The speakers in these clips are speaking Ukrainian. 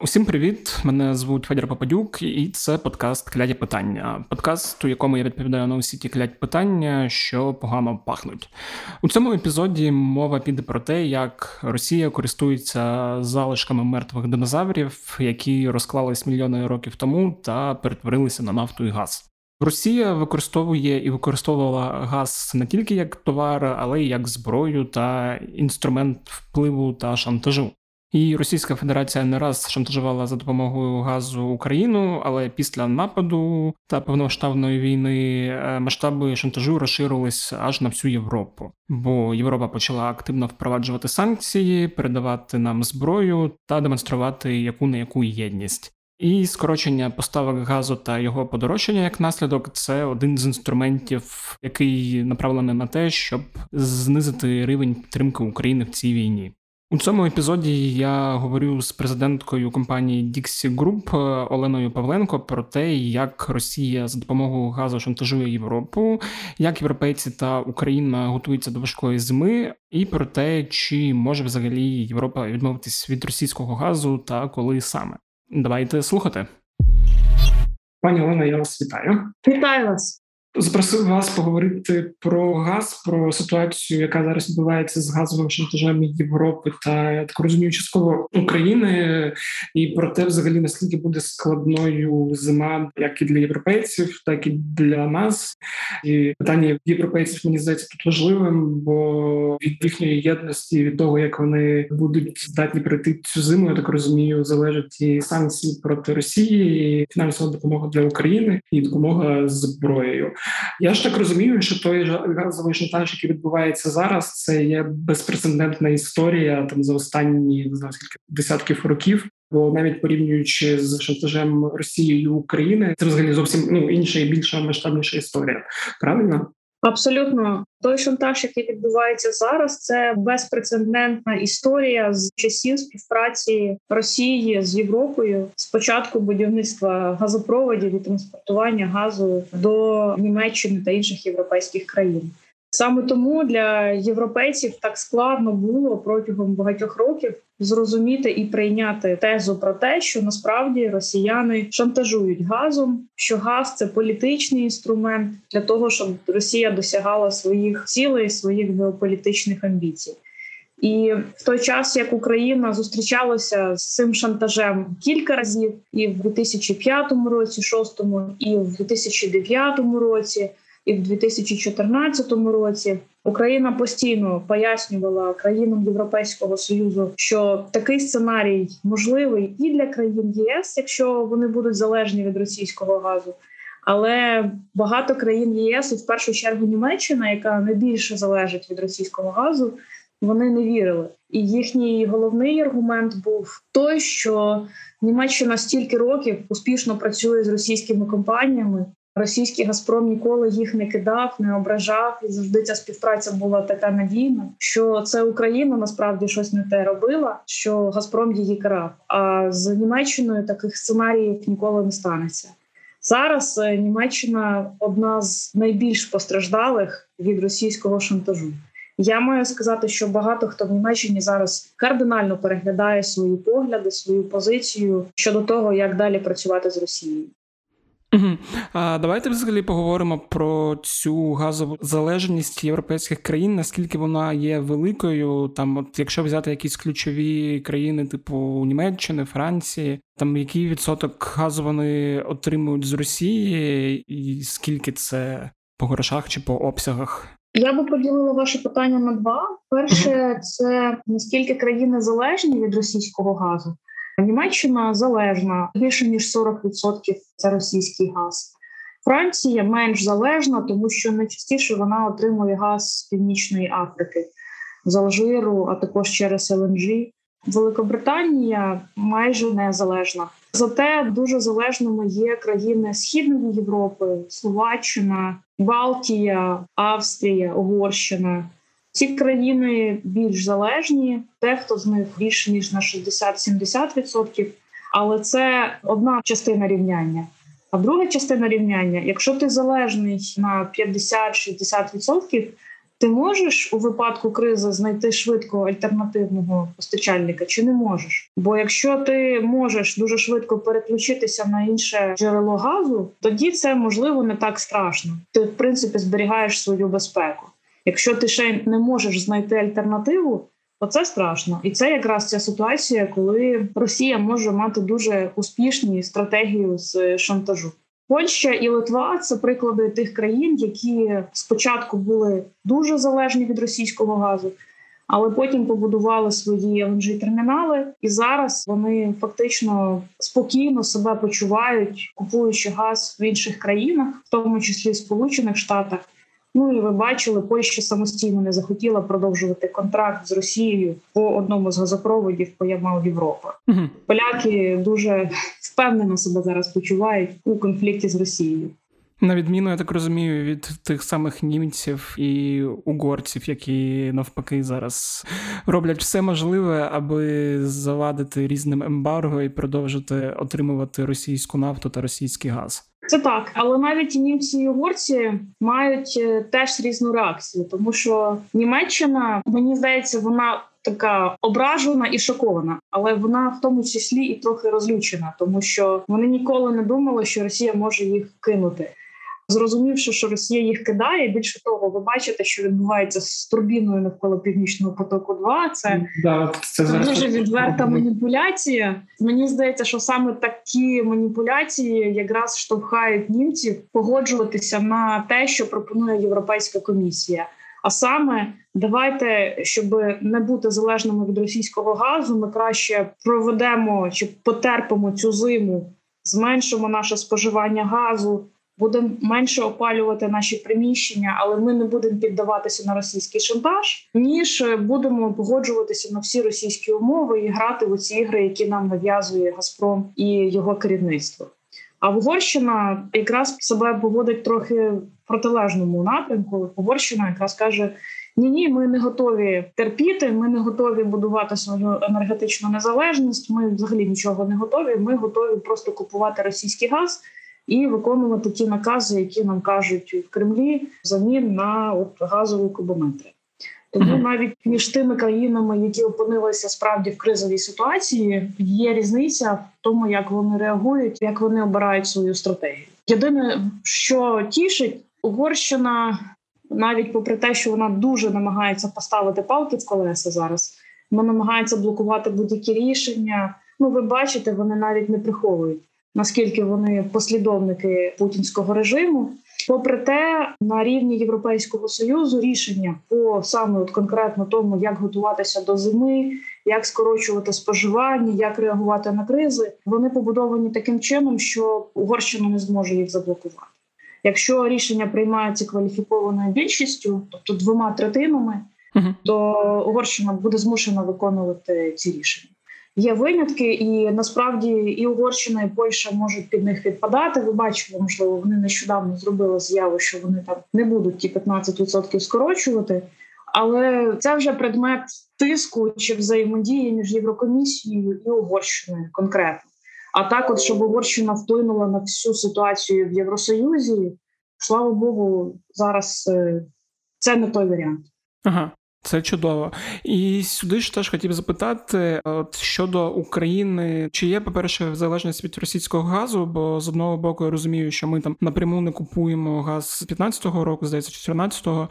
Усім привіт! Мене звуть Федір Попадюк, і це подкаст Кляді питання. Подкаст, у якому я відповідаю на усі ті клять питання, що погано пахнуть. У цьому епізоді мова піде про те, як Росія користується залишками мертвих динозаврів, які розклались мільйони років тому та перетворилися на нафту і газ. Росія використовує і використовувала газ не тільки як товар, але й як зброю та інструмент впливу та шантажу. І Російська Федерація не раз шантажувала за допомогою газу Україну, але після нападу та повномасштабної війни е, масштаби шантажу розширились аж на всю Європу. Бо Європа почала активно впроваджувати санкції, передавати нам зброю та демонструвати яку не яку єдність. І скорочення поставок газу та його подорожчання як наслідок це один з інструментів, який направлений на те, щоб знизити рівень підтримки України в цій війні. У цьому епізоді я говорю з президенткою компанії Dixie Group Оленою Павленко про те, як Росія за допомогою газу шантажує Європу, як європейці та Україна готуються до важкої зими, і про те, чи може взагалі Європа відмовитись від російського газу та коли саме. Давайте слухати. Пані Олена, я вас вітаю. Вітаю вас. Запросив вас поговорити про газ, про ситуацію, яка зараз відбувається з газовим шантажем Європи та я так розумію, частково України, і про те, взагалі наскільки буде складною зима, як і для європейців, так і для нас. І питання європейців мені здається тут важливим, бо від їхньої єдності, від того як вони будуть здатні пройти цю зиму, я так розумію, залежать і санкції проти Росії, і фінансова допомога для України, і допомога зброєю. Я ж так розумію, що той газовий шантаж, який відбувається зараз, це є безпрецедентна історія там за останні не знаю скільки десятків років. Бо навіть порівнюючи з шантажем Росією України, це взагалі зовсім ну інша і більша масштабніша історія. Правильно? Абсолютно той шантаж, який відбувається зараз, це безпрецедентна історія з часів співпраці Росії з Європою з початку будівництва газопроводів і транспортування газу до Німеччини та інших європейських країн. Саме тому для європейців так складно було протягом багатьох років зрозуміти і прийняти тезу про те, що насправді росіяни шантажують газом, що газ це політичний інструмент для того, щоб Росія досягала своїх цілей, своїх геополітичних амбіцій. І в той час як Україна зустрічалася з цим шантажем кілька разів, і в 2005 році, 2006, і в 2009 році і в 2014 році Україна постійно пояснювала країнам Європейського союзу, що такий сценарій можливий і для країн ЄС, якщо вони будуть залежні від російського газу. Але багато країн ЄС, і в першу чергу Німеччина, яка найбільше залежить від російського газу, вони не вірили. І їхній головний аргумент був той, що Німеччина стільки років успішно працює з російськими компаніями, Російський Газпром ніколи їх не кидав, не ображав, і завжди ця співпраця була така надійна, що це Україна насправді щось не те робила, що Газпром її карав. А з Німеччиною таких сценаріїв ніколи не станеться. Зараз е, Німеччина одна з найбільш постраждалих від російського шантажу. Я маю сказати, що багато хто в Німеччині зараз кардинально переглядає свої погляди, свою позицію щодо того, як далі працювати з Росією. Угу. А Давайте взагалі поговоримо про цю газову залежність європейських країн, наскільки вона є великою. Там, от якщо взяти якісь ключові країни, типу Німеччини, Франції, там який відсоток газу вони отримують з Росії, і скільки це по грошах чи по обсягах? Я би поділила ваше питання на два: перше, це наскільки країни залежні від російського газу. Німеччина залежна більше ніж 40% це російський газ. Франція менш залежна, тому що найчастіше вона отримує газ з північної Африки, з Алжиру, а також через ЛНЖ. Великобританія майже незалежна. Зате дуже залежними є країни Східної Європи, Словаччина, Балтія, Австрія, Угорщина. Ці країни більш залежні, дехто з них більше ніж на 60-70%, але це одна частина рівняння. А друга частина рівняння, якщо ти залежний на 50-60%, Ти можеш у випадку кризи знайти швидко альтернативного постачальника чи не можеш? Бо якщо ти можеш дуже швидко переключитися на інше джерело газу, тоді це можливо не так страшно. Ти в принципі зберігаєш свою безпеку. Якщо ти ще не можеш знайти альтернативу, то це страшно, і це якраз ця ситуація, коли Росія може мати дуже успішні стратегію з шантажу. Польща і Литва це приклади тих країн, які спочатку були дуже залежні від російського газу, але потім побудували свої lng термінали, і зараз вони фактично спокійно себе почувають, купуючи газ в інших країнах, в тому числі Сполучених Штатах. Ну і ви бачили, Польща самостійно не захотіла продовжувати контракт з Росією по одному з газопроводів по Ямал Європа. Угу. Поляки дуже впевнено себе зараз почувають у конфлікті з Росією. На відміну, я так розумію, від тих самих німців і угорців, які навпаки зараз роблять все можливе, аби завадити різним ембарго і продовжити отримувати російську нафту та російський газ. Це так, але навіть німці і угорці мають е, теж різну реакцію, тому що Німеччина мені здається, вона така ображена і шокована, але вона в тому числі і трохи розлючена, тому що вони ніколи не думали, що Росія може їх кинути. Зрозумівши, що Росія їх кидає, більше того, ви бачите, що відбувається з турбіною навколо північного потоку. 2 це, да, це, це дуже відверта маніпуляція. Мені здається, що саме такі маніпуляції якраз штовхають німців погоджуватися на те, що пропонує Європейська комісія. А саме давайте, щоб не бути залежними від російського газу, ми краще проведемо чи потерпимо цю зиму, зменшимо наше споживання газу будемо менше опалювати наші приміщення, але ми не будемо піддаватися на російський шантаж, ніж будемо погоджуватися на всі російські умови і грати в ці ігри, які нам нав'язує Газпром і його керівництво. А Угорщина якраз себе поводить трохи в протилежному напрямку. Угорщина якраз каже: ні, ні, ми не готові терпіти. Ми не готові будувати свою енергетичну незалежність. Ми взагалі нічого не готові. Ми готові просто купувати російський газ і виконувати ті накази, які нам кажуть в Кремлі, взамін на от газові кубометри. Тому навіть між тими країнами, які опинилися справді в кризовій ситуації, є різниця в тому, як вони реагують, як вони обирають свою стратегію. Єдине, що тішить, Угорщина, навіть попри те, що вона дуже намагається поставити палки в колеса зараз, вона намагається блокувати будь-які рішення. Ну, ви бачите, вони навіть не приховують наскільки вони послідовники путінського режиму. Попри те, на рівні Європейського союзу рішення по саме от конкретно тому, як готуватися до зими, як скорочувати споживання, як реагувати на кризи, вони побудовані таким чином, що Угорщина не зможе їх заблокувати. Якщо рішення приймається кваліфікованою більшістю, тобто двома третинами, uh-huh. то Угорщина буде змушена виконувати ці рішення. Є винятки, і насправді і Угорщина, і Польща можуть під них відпадати. Ви бачили, можливо, вони нещодавно зробили заяву, що вони там не будуть ті 15% скорочувати. Але це вже предмет тиску чи взаємодії між Єврокомісією і Угорщиною конкретно. А так, от щоб Угорщина вплинула на всю ситуацію в Євросоюзі, слава Богу, зараз е, це не той варіант. Ага. Це чудово, і сюди ж теж хотів запитати от щодо України, чи є, по-перше, залежність від російського газу? Бо з одного боку я розумію, що ми там напряму не купуємо газ з 15-го року, здається, 14-го.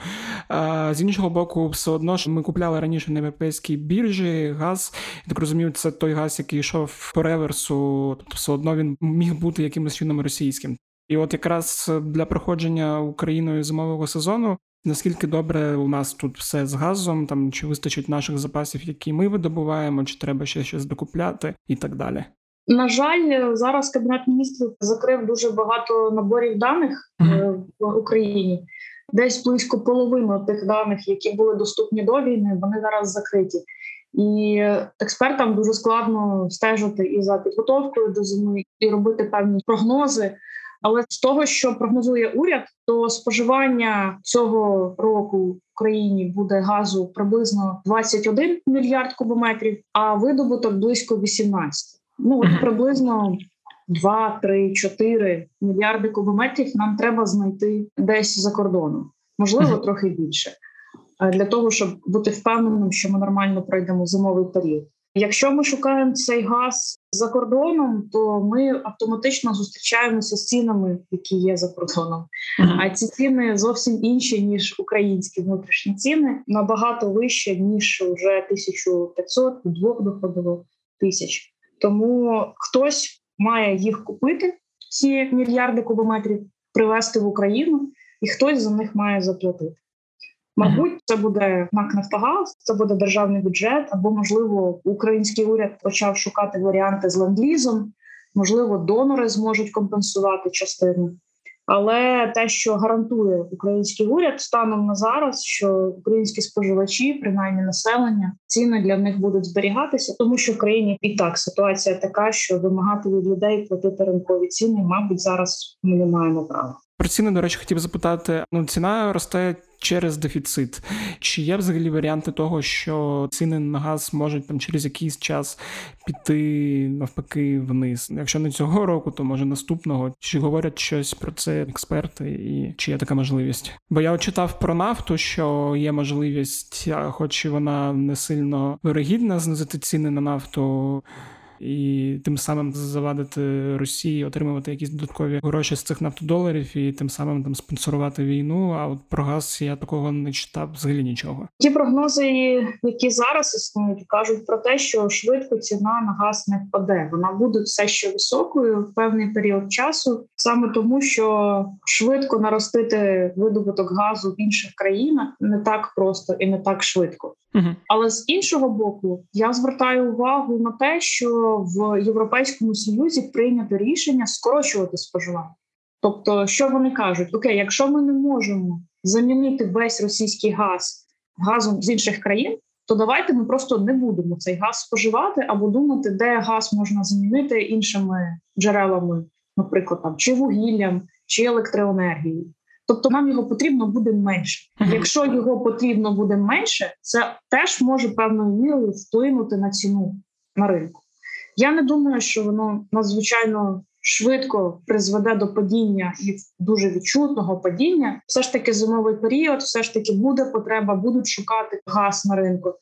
А з іншого боку, все одно ж ми купляли раніше на європейській біржі газ. Я так розумію, це той газ, який йшов по реверсу, тобто все одно він міг бути якимось чином російським. І от якраз для проходження Україною зимового сезону Наскільки добре у нас тут все з газом, там чи вистачить наших запасів, які ми видобуваємо, чи треба ще щось докупляти, і так далі. На жаль, зараз кабінет міністрів закрив дуже багато наборів даних mm-hmm. в Україні. Десь близько половини тих даних, які були доступні до війни, вони зараз закриті. І експертам дуже складно стежити і за підготовкою до зими, і робити певні прогнози. Але з того, що прогнозує уряд, то споживання цього року в країні буде газу приблизно 21 мільярд кубометрів, а видобуток близько 18. Ну от приблизно 2, 3, 4 мільярди кубометрів нам треба знайти десь за кордоном, можливо, трохи більше. для того, щоб бути впевненим, що ми нормально пройдемо зимовий період. Якщо ми шукаємо цей газ за кордоном, то ми автоматично зустрічаємося з цінами, які є за кордоном. Uh-huh. А ці ціни зовсім інші ніж українські внутрішні ціни, набагато вище ніж вже 1500 двох доходово тисяч. Тому хтось має їх купити, ці мільярди кубометрів, привезти в Україну, і хтось за них має заплатити. Мабуть, це буде НАК «Нафтогаз», це буде державний бюджет, або можливо український уряд почав шукати варіанти з ленд-лізом, можливо, донори зможуть компенсувати частину. Але те, що гарантує український уряд станом на зараз, що українські споживачі, принаймні населення, ціни для них будуть зберігатися, тому що в країні і так ситуація така, що вимагати від людей платити ринкові ціни, мабуть, зараз ми не маємо права. Про ціни, до речі, хотів запитати: ну ціна росте через дефіцит. Чи є взагалі варіанти того, що ціни на газ можуть там через якийсь час піти навпаки вниз? Якщо не цього року, то може наступного. Чи говорять щось про це експерти, і чи є така можливість? Бо я читав про нафту, що є можливість, хоч і вона не сильно вирогідна, знизити ціни на нафту і тим самим завадити Росії отримувати якісь додаткові гроші з цих нафтодоларів і тим самим там спонсорувати війну. А от про газ я такого не читав взагалі нічого. Ті прогнози, які зараз існують, кажуть про те, що швидко ціна на газ не впаде. Вона буде все ще високою в певний період часу, саме тому, що швидко наростити видобуток газу в інших країнах не так просто і не так швидко. Угу. Але з іншого боку, я звертаю увагу на те, що в Європейському Союзі прийнято рішення скорочувати споживання. Тобто, що вони кажуть: окей, якщо ми не можемо замінити весь російський газ газом з інших країн, то давайте ми просто не будемо цей газ споживати або думати, де газ можна замінити іншими джерелами, наприклад, там чи вугіллям, чи електроенергією. Тобто нам його потрібно буде менше. Якщо його потрібно буде менше, це теж може певною мірою вплинути на ціну на ринку. Я не думаю, що воно надзвичайно швидко призведе до падіння і дуже відчутного падіння. Все ж таки, зимовий період, все ж таки буде потреба, будуть шукати газ на ринку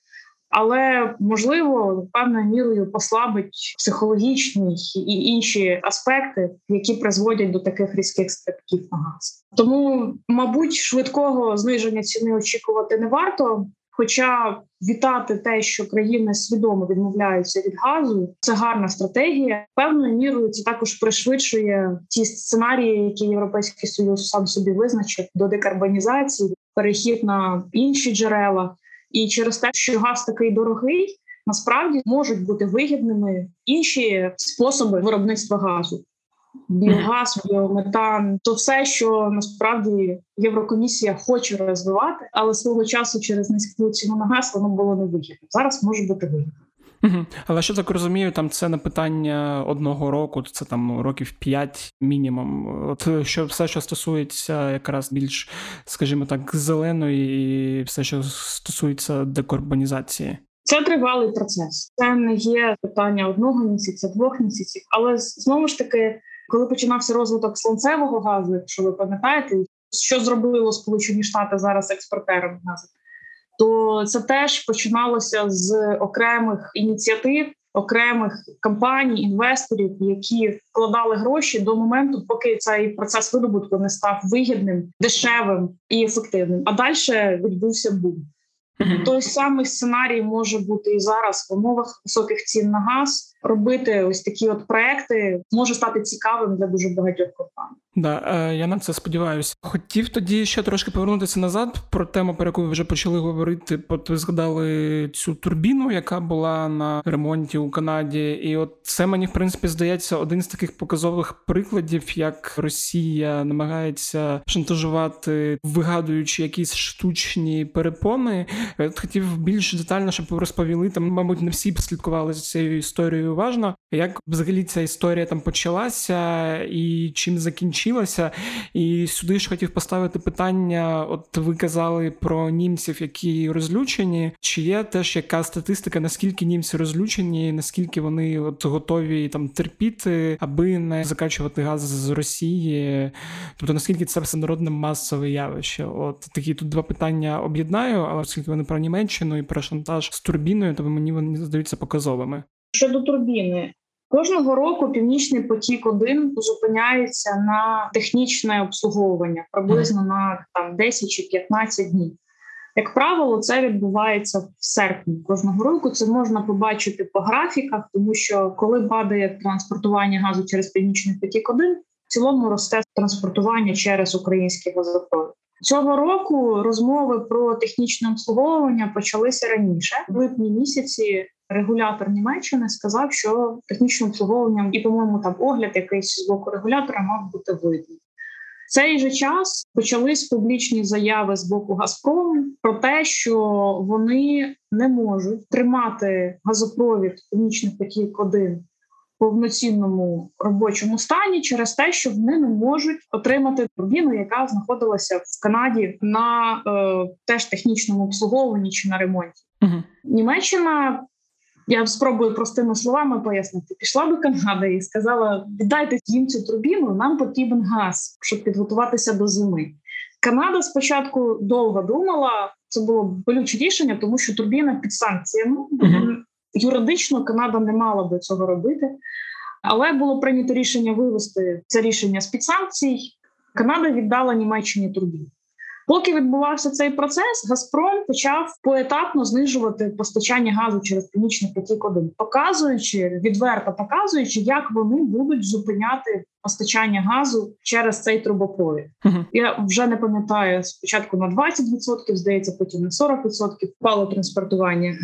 але можливо певною мірою послабить психологічні і інші аспекти, які призводять до таких різких стрибків на газ. Тому, мабуть, швидкого зниження ціни очікувати не варто. Хоча вітати те, що країни свідомо відмовляються від газу, це гарна стратегія. Певною мірою це також пришвидшує ті сценарії, які європейський союз сам собі визначив до декарбонізації, перехід на інші джерела. І через те, що газ такий дорогий, насправді можуть бути вигідними інші способи виробництва газу. Біогаз, біометан то все, що насправді Єврокомісія хоче розвивати, але свого часу через низьку ціну на газ воно було не вигідно. Зараз може бути вигідно. Угу. Але що так розумію, там це не питання одного року, це там років п'ять мінімум. От що все, що стосується якраз більш, скажімо так, зеленої, і все, що стосується декарбонізації. Це тривалий процес. Це не є питання одного місяця, двох місяців. Але знову ж таки, коли починався розвиток слонцевого газу, якщо ви пам'ятаєте, що зробило Сполучені Штати зараз експортером газу? то це теж починалося з окремих ініціатив, окремих компаній, інвесторів, які вкладали гроші до моменту, поки цей процес видобутку не став вигідним, дешевим і ефективним. А далі відбувся бум. Той самий сценарій може бути і зараз в умовах високих цін на газ робити ось такі от проекти може стати цікавим для дуже багатьох компаній. Да, е, я на це сподіваюся. Хотів тоді ще трошки повернутися назад про тему, про яку ви вже почали говорити. От ви згадали цю турбіну, яка була на ремонті у Канаді, і от це мені в принципі здається один з таких показових прикладів, як Росія намагається шантажувати, вигадуючи якісь штучні перепони. Я хотів більш детально, щоб ви розповіли. Там, мабуть, не всі слідкували за цією історією уважно. Як взагалі ця історія там почалася і чим закінчилася? І сюди ж хотів поставити питання: от ви казали про німців, які розлючені. Чи є теж яка статистика, наскільки німці розлючені, наскільки вони от готові там терпіти, аби не закачувати газ з Росії? Тобто наскільки це все народне масове явище? От такі тут два питання об'єднаю, але оскільки вони про Німеччину і про шантаж з турбіною, то мені вони здаються показовими. Щодо турбіни, Кожного року північний потік 1 зупиняється на технічне обслуговування приблизно на там 10 чи 15 днів. Як правило, це відбувається в серпні кожного року. Це можна побачити по графіках, тому що коли падає транспортування газу через північний потік, 1 в цілому росте транспортування через український газопровід. Цього року розмови про технічне обслуговування почалися раніше в липні місяці регулятор Німеччини сказав, що технічним обслуговуванням і, по-моєму, там огляд якийсь з боку регулятора мав бути видний. В цей же час почались публічні заяви з боку Газпрому про те, що вони не можуть тримати газопровід Північний потік 1 в повноцінному робочому стані через те, що вони не можуть отримати турбіну, яка знаходилася в Канаді на е, теж технічному обслуговуванні чи на ремонті. Угу. Німеччина я спробую простими словами пояснити. Пішла до Канади і сказала: віддайте їм цю турбіну, нам потрібен газ, щоб підготуватися до зими. Канада спочатку довго думала, це було болюче рішення, тому що турбіна під санкціями. Uh-huh. Юридично Канада не мала би цього робити, але було прийнято рішення вивести це рішення з під санкцій. Канада віддала Німеччині турбіну. Поки відбувався цей процес, Газпром почав поетапно знижувати постачання газу через північний потік 1 показуючи відверто показуючи, як вони будуть зупиняти постачання газу через цей трубопровід. Uh-huh. Я вже не пам'ятаю спочатку на 20%, здається, потім на 40% впало транспортування.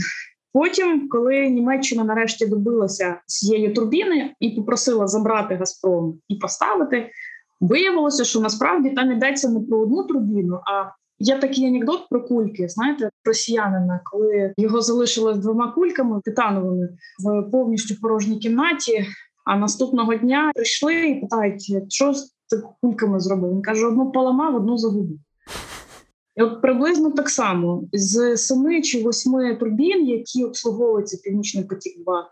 Потім, коли Німеччина нарешті добилася цієї турбіни і попросила забрати Газпром і поставити, Виявилося, що насправді там йдеться не про одну турбіну, а є такий анекдот про кульки. Знаєте, росіянина, коли його залишили з двома кульками титановими в повністю порожній кімнаті. А наступного дня прийшли і питають, що з кульками зробив. Він каже: одну поламав, одну загубив. От приблизно так само з семи чи восьми турбін, які обслуговуються північний потік, 2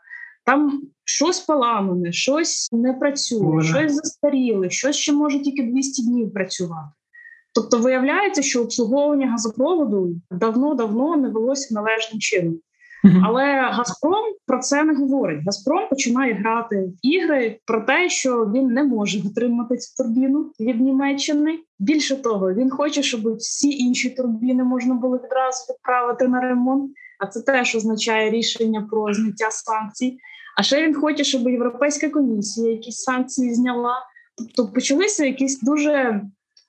там щось поламане, щось не працює, Боже. щось застаріле, щось ще може тільки 200 днів працювати. Тобто виявляється, що обслуговування газопроводу давно-давно не велося належним чином. Але Газпром про це не говорить. Газпром починає грати в ігри про те, що він не може отримати цю турбіну від Німеччини. Більше того, він хоче, щоб всі інші турбіни можна було відразу відправити на ремонт. А це теж означає рішення про зняття санкцій. А ще він хоче, щоб Європейська комісія якісь санкції зняла. Тобто почалися якісь дуже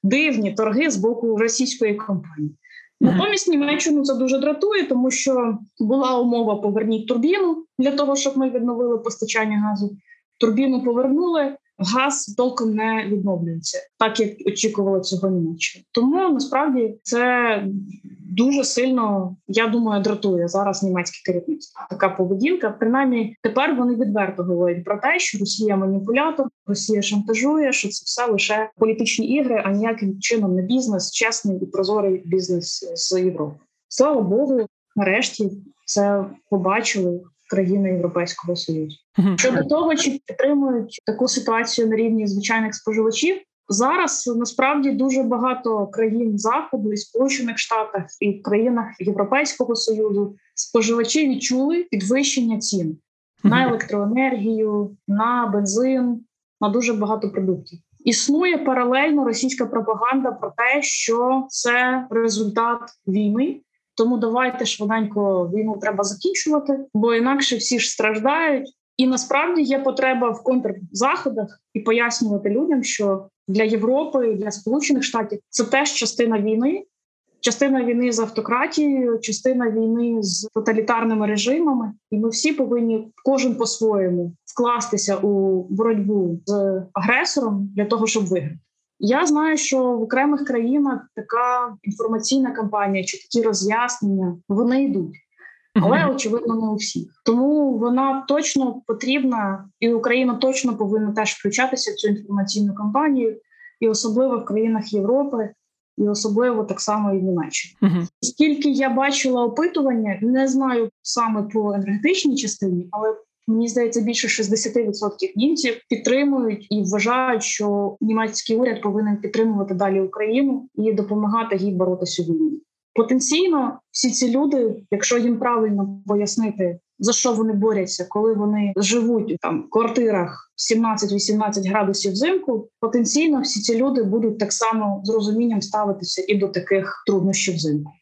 дивні торги з боку російської компанії. Натомість Німеччину це дуже дратує, тому що була умова поверніть турбіну для того, щоб ми відновили постачання газу. Турбіну повернули, газ толком не відновлюється, так як очікували цього Німеччина. Тому насправді це дуже сильно, я думаю, дратує зараз німецьке керівництво. Така поведінка. Принаймні, тепер вони відверто говорять про те, що Росія маніпулятор, Росія шантажує, що це все лише політичні ігри, а ніяким чином не бізнес, чесний і прозорий бізнес з Європи. Слава Богу, нарешті це побачили країни Європейського союзу. Щодо того, чи підтримують таку ситуацію на рівні звичайних споживачів. Зараз насправді дуже багато країн заходу і сполучених штатах і в країнах Європейського союзу споживачі відчули підвищення цін на електроенергію, на бензин, на дуже багато продуктів. Існує паралельно російська пропаганда про те, що це результат війни. Тому давайте швиденько війну треба закінчувати, бо інакше всі ж страждають. І насправді є потреба в контрзаходах і пояснювати людям, що для Європи, для Сполучених Штатів це теж частина війни, частина війни з автократією, частина війни з тоталітарними режимами, і ми всі повинні кожен по-своєму вкластися у боротьбу з агресором для того, щоб виграти. Я знаю, що в окремих країнах така інформаційна кампанія чи такі роз'яснення вони йдуть, але очевидно не у всіх. Тому вона точно потрібна, і Україна точно повинна теж включатися в цю інформаційну кампанію, і особливо в країнах Європи, і особливо так само і в Німеччині. Угу. Скільки я бачила опитування, не знаю саме по енергетичній частині, але Мені здається, більше 60% німців підтримують і вважають, що німецький уряд повинен підтримувати далі Україну і допомагати їй боротися війні. Потенційно, всі ці люди, якщо їм правильно пояснити за що вони борються, коли вони живуть там в квартирах 17-18 градусів взимку, потенційно всі ці люди будуть так само з розумінням ставитися і до таких труднощів взимку.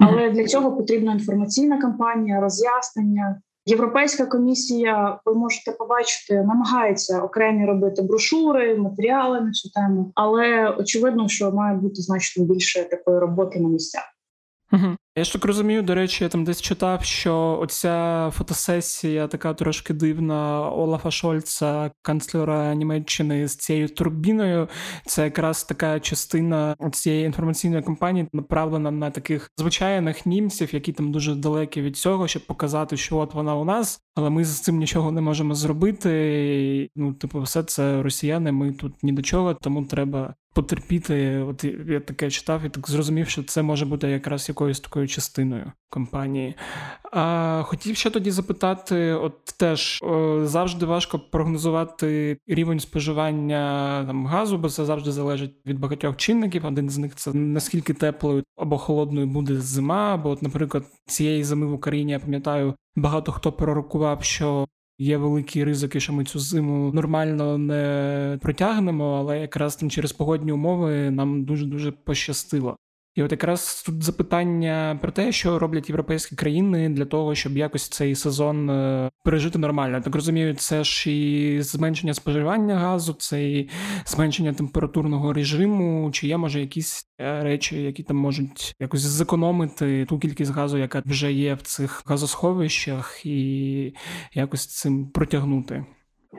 Але для цього потрібна інформаційна кампанія, роз'яснення. Європейська комісія, ви можете побачити, намагається окремі робити брошури, матеріали на цю тему, але очевидно, що має бути значно більше такої роботи на місцях. Угу. Я ж так розумію, до речі, я там десь читав, що оця фотосесія така трошки дивна Олафа Шольца, канцлера Німеччини з цією турбіною. Це якраз така частина цієї інформаційної кампанії, направлена на таких звичайних німців, які там дуже далекі від цього, щоб показати, що от вона у нас, але ми з цим нічого не можемо зробити. Ну, типу, все це росіяни. Ми тут ні до чого, тому треба потерпіти. От я таке читав і так зрозумів, що це може бути якраз якоюсь такою частиною компанії. А хотів ще тоді запитати: от теж о, завжди важко прогнозувати рівень споживання там газу, бо це завжди залежить від багатьох чинників. Один з них це наскільки теплою або холодною буде зима. Бо, от, наприклад, цієї зими в Україні я пам'ятаю, багато хто пророкував, що Є великі ризики, що ми цю зиму нормально не протягнемо, але якраз там через погодні умови нам дуже дуже пощастило. І от якраз тут запитання про те, що роблять європейські країни для того, щоб якось цей сезон е, пережити нормально. Так розумію, це ж і зменшення споживання газу, це і зменшення температурного режиму, чи є може якісь е, речі, які там можуть якось зекономити ту кількість газу, яка вже є в цих газосховищах, і якось цим протягнути.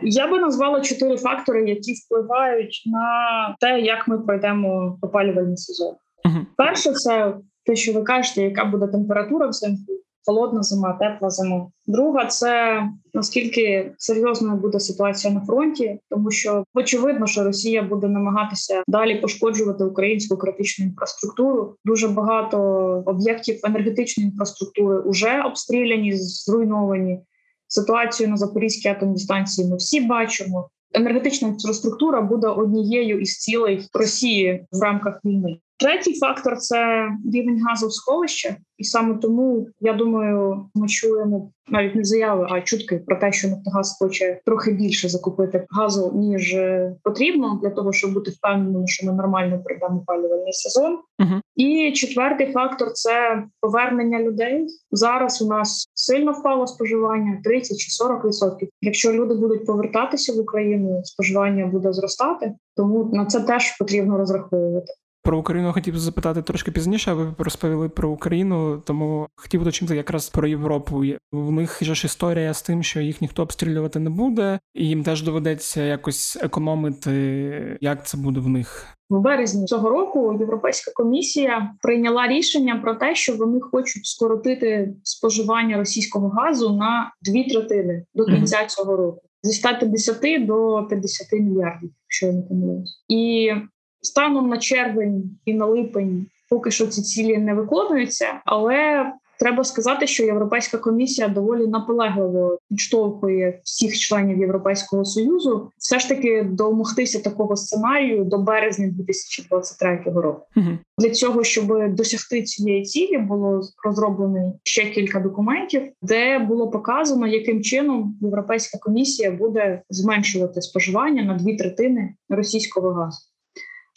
Я би назвала чотири фактори, які впливають на те, як ми пройдемо опалювальний сезон. Uh-huh. Перше, це те, що ви кажете, яка буде температура взимку, холодна зима, тепла зима. Друга це наскільки серйозною буде ситуація на фронті, тому що очевидно, що Росія буде намагатися далі пошкоджувати українську критичну інфраструктуру. Дуже багато об'єктів енергетичної інфраструктури вже обстріляні, зруйновані. Ситуацію на Запорізькій атомній станції ми всі бачимо. Енергетична інфраструктура буде однією із цілей Росії в рамках війни. Третій фактор це рівень газу в сховищах, і саме тому я думаю, ми чуємо навіть не заяви, а чутки про те, що Нафтогаз хоче трохи більше закупити газу ніж е, потрібно для того, щоб бути впевненим, що ми нормально пройдемо опалювальний сезон. Uh-huh. І четвертий фактор це повернення людей. Зараз у нас сильно впало споживання 30 чи 40%. Якщо люди будуть повертатися в Україну, споживання буде зростати, тому на це теж потрібно розраховувати. Про Україну хотів запитати трошки пізніше. Ви розповіли про Україну, тому хотів уточнити якраз про Європу. В них ж історія з тим, що їх ніхто обстрілювати не буде, і їм теж доведеться якось економити. Як це буде в них? В березні цього року Європейська комісія прийняла рішення про те, що вони хочуть скоротити споживання російського газу на дві третини до кінця mm-hmm. цього року. Зі 150 до 50 мільярдів, якщо я не помиляюсь. і Станом на червень і на липень поки що ці цілі не виконуються, але треба сказати, що Європейська комісія доволі наполегливо підштовхує всіх членів Європейського союзу, все ж таки домогтися такого сценарію до березня 2023 року. Угу. Для цього щоб досягти цієї цілі, було розроблено ще кілька документів, де було показано, яким чином Європейська комісія буде зменшувати споживання на дві третини російського газу.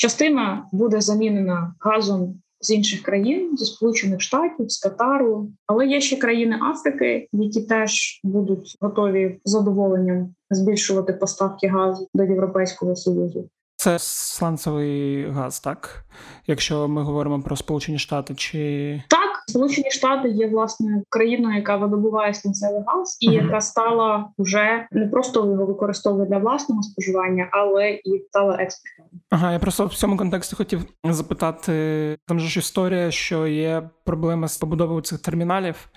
Частина буде замінена газом з інших країн, зі сполучених штатів, з Катару, але є ще країни Африки, які теж будуть готові з задоволенням збільшувати поставки газу до Європейського союзу. Це сланцевий газ, так якщо ми говоримо про Сполучені Штати, чи так Сполучені Штати є власне країною, яка видобуває свинцевий газ, і яка стала вже не просто його використовує для власного споживання, але і стала експортом. Ага, я просто в цьому контексті хотів запитати. Там же ж історія, що є проблема з побудовою цих терміналів,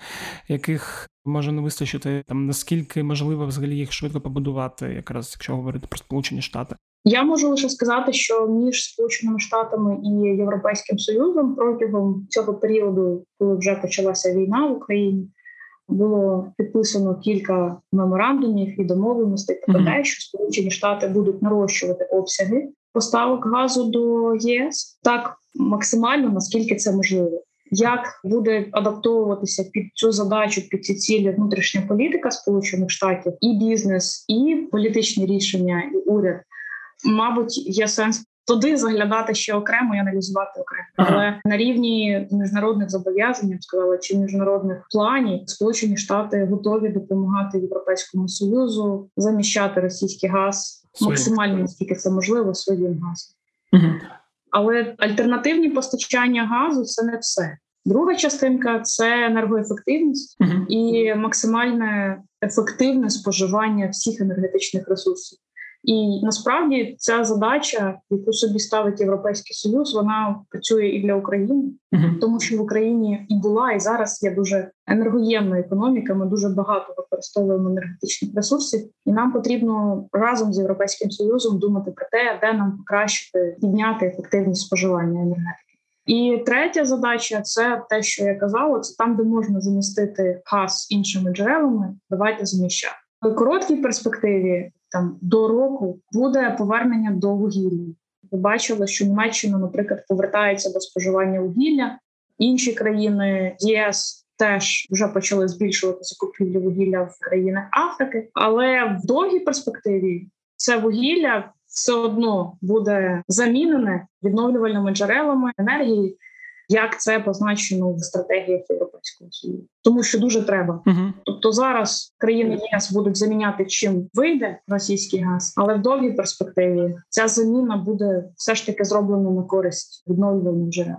яких може не вистачити там наскільки можливо взагалі їх швидко побудувати, якраз якщо говорити про Сполучені Штати. Я можу лише сказати, що між сполученими штатами і європейським союзом протягом цього періоду, коли вже почалася війна в Україні, було підписано кілька меморандумів і домовленостей про те, що Сполучені Штати будуть нарощувати обсяги поставок газу до ЄС так максимально наскільки це можливо. Як буде адаптовуватися під цю задачу, під ці цілі внутрішня політика Сполучених Штатів і бізнес, і політичні рішення, і уряд, мабуть, є сенс туди заглядати ще окремо і аналізувати окремо, але на рівні міжнародних зобов'язань я б сказала, чи міжнародних планів Сполучені Штати готові допомагати Європейському союзу заміщати російський газ максимально наскільки це можливо своїм газом. Угу. Але альтернативні постачання газу це не все. Друга частинка це енергоефективність uh-huh. і максимальне ефективне споживання всіх енергетичних ресурсів. І насправді ця задача, яку собі ставить європейський союз, вона працює і для України, uh-huh. тому що в Україні і була, і зараз є дуже енергоємна економіка. Ми дуже багато використовуємо енергетичних ресурсів, і нам потрібно разом з європейським союзом думати про те, де нам покращити підняти ефективність споживання енергетики. І третя задача це те, що я казала, це там, де можна замістити газ іншими джерелами. Давайте заміщати в короткій перспективі. Там до року буде повернення до вугілля. Ви бачили, що Німеччина, наприклад, повертається до споживання вугілля. Інші країни ЄС теж вже почали збільшувати закупівлі вугілля в країнах Африки, але в довгій перспективі це вугілля все одно буде замінене відновлювальними джерелами енергії, як це позначено в стратегіях Європейського Союзу, тому що дуже треба. Uh-huh. Тобто зараз країни ЄС будуть заміняти чим вийде російський газ, але в довгій перспективі ця заміна буде все ж таки зроблена на користь відновлювальних джерел.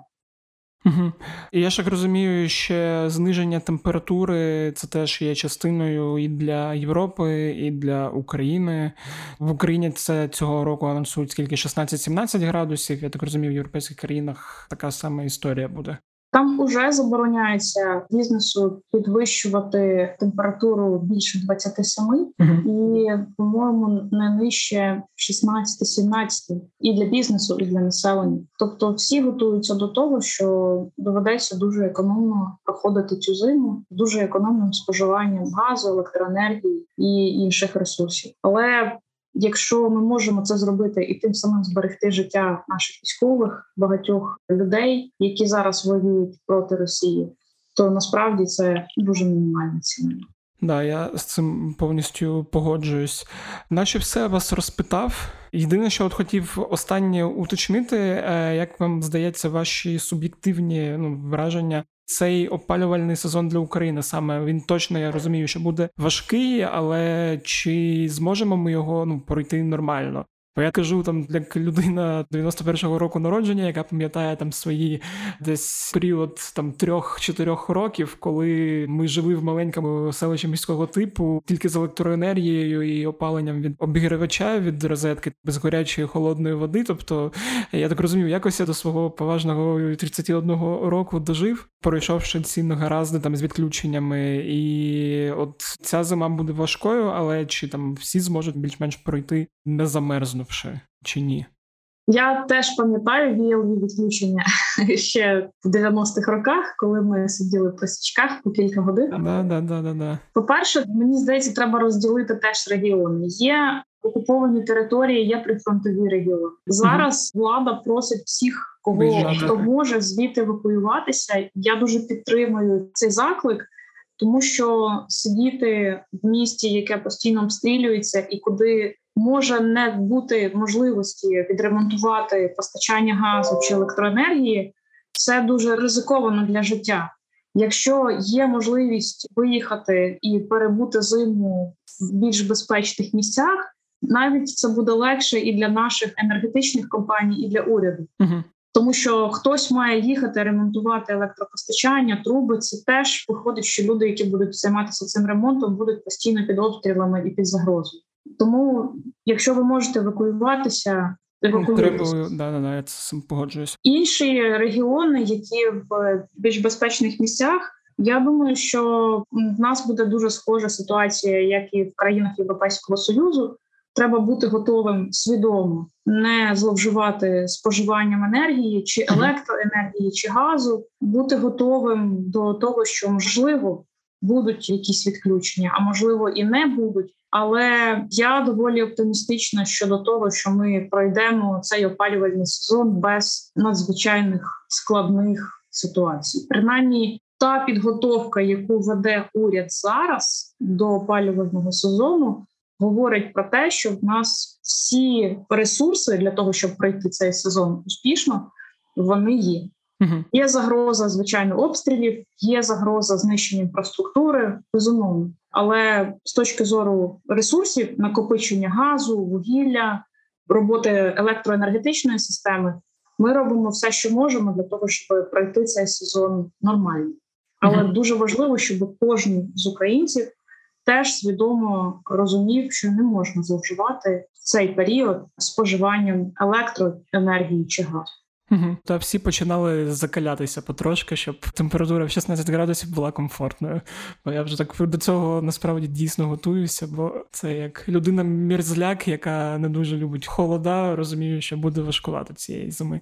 Угу. І я ж так розумію, ще зниження температури це теж є частиною і для Європи, і для України. В Україні це цього року анонсують скільки 16-17 градусів. Я так розумію, в європейських країнах така сама історія буде. Там уже забороняється бізнесу підвищувати температуру більше 27 uh-huh. і, по-моєму, не нижче 16-17 і для бізнесу, і для населення. Тобто, всі готуються до того, що доведеться дуже економно проходити цю зиму, дуже економним споживанням газу, електроенергії і інших ресурсів. Але Якщо ми можемо це зробити і тим самим зберегти життя наших військових, багатьох людей, які зараз воюють проти Росії, то насправді це дуже мінімальна ціна. Да, я з цим повністю погоджуюсь. Наче все вас розпитав. Єдине, що от хотів останнє уточнити, е, як вам здається, ваші суб'єктивні ну, враження. Цей опалювальний сезон для України саме він точно я розумію, що буде важкий, але чи зможемо ми його ну пройти нормально? Бо я кажу там як людина 91-го року народження, яка пам'ятає там свої десь період там трьох-чотирьох років, коли ми жили в маленькому селищі міського типу, тільки з електроенергією і опаленням від обігрівача від розетки без гарячої холодної води. Тобто я так розумію, якось я до свого поважного 31 року дожив, пройшовши ці негаразди там з відключеннями, і от ця зима буде важкою, але чи там всі зможуть більш-менш пройти не замерзнув? Вимкнувши чи ні? Я теж пам'ятаю віялові відключення ще в 90-х роках, коли ми сиділи при свічках по кілька годин. Да, да, да, да, да. По перше, мені здається, треба розділити теж регіони. Є окуповані території, є прифронтові регіони. Зараз угу. влада просить всіх, кого Виїжджати. хто може звідти евакуюватися. Я дуже підтримую цей заклик. Тому що сидіти в місті, яке постійно обстрілюється, і куди може не бути можливості відремонтувати постачання газу чи електроенергії, це дуже ризиковано для життя. Якщо є можливість виїхати і перебути зиму в більш безпечних місцях, навіть це буде легше і для наших енергетичних компаній, і для уряду. uh тому що хтось має їхати ремонтувати електропостачання, труби. Це теж виходить, що люди, які будуть займатися цим ремонтом, будуть постійно під обстрілами і під загрозою. Тому, якщо ви можете евакуюватися, евакуюйтесь. Да, да, да, я з цим погоджуюсь. інші регіони, які в більш безпечних місцях. Я думаю, що в нас буде дуже схожа ситуація, як і в країнах Європейського союзу. Треба бути готовим свідомо не зловживати споживанням енергії, чи електроенергії, чи газу, бути готовим до того, що можливо будуть якісь відключення, а можливо і не будуть. Але я доволі оптимістична щодо того, що ми пройдемо цей опалювальний сезон без надзвичайних складних ситуацій. Принаймні, та підготовка, яку веде уряд зараз до опалювального сезону, говорить про те, що в нас всі ресурси для того, щоб пройти цей сезон успішно, вони є. Угу. Є загроза звичайно обстрілів, є загроза знищення інфраструктури, безумовно. Але з точки зору ресурсів, накопичення газу, вугілля, роботи електроенергетичної системи, ми робимо все, що можемо для того, щоб пройти цей сезон нормально. Але Мгм. дуже важливо, щоб кожен з українців теж свідомо розумів, що не можна зловживати в цей період споживанням електроенергії чи газу. Угу. Та всі починали закалятися потрошки, щоб температура в 16 градусів була комфортною. Бо я вже так до цього насправді дійсно готуюся, бо це як людина мірзляк, яка не дуже любить холода, розумію, що буде важкувато цієї зими.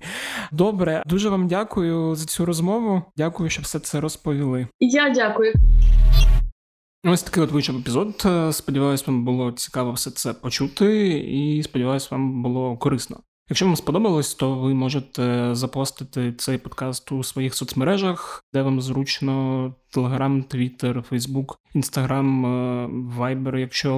Добре, дуже вам дякую за цю розмову. Дякую, що все це розповіли. Я дякую. Ось такий от вийшов епізод. Сподіваюсь, вам було цікаво все це почути, і сподіваюсь, вам було корисно. Якщо вам сподобалось, то ви можете запостити цей подкаст у своїх соцмережах, де вам зручно Телеграм, Твіттер, Фейсбук, Інстаграм, Вайбер. Якщо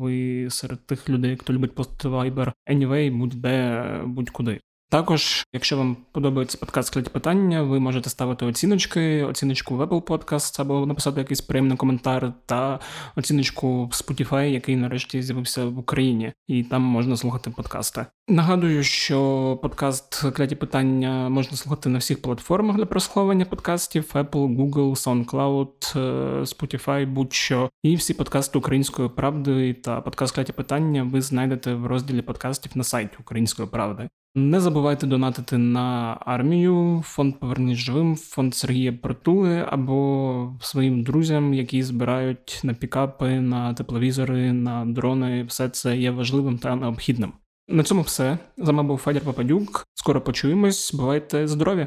ви серед тих людей, хто любить постити Вайбер, anyway, будь-де, будь-куди. Також, якщо вам подобається подкаст «Скляті питання, ви можете ставити оціночки, оціночку в Apple Podcast або написати якийсь приємний коментар та оціночку Spotify, який нарешті з'явився в Україні, і там можна слухати подкасти. Нагадую, що подкаст «Кляті питання можна слухати на всіх платформах для прослуховування подкастів: Apple, Google, SoundCloud, е, Spotify, будь-що. І всі подкасти української правди та подкаст «Кляті питання ви знайдете в розділі подкастів на сайті Української правди. Не забувайте донатити на армію, фонд Поверніть живим, фонд Сергія Притули або своїм друзям, які збирають на пікапи, на тепловізори, на дрони. Все це є важливим та необхідним. На цьому все. З вами був Федір Пападюк. Скоро почуємось. Бувайте здорові!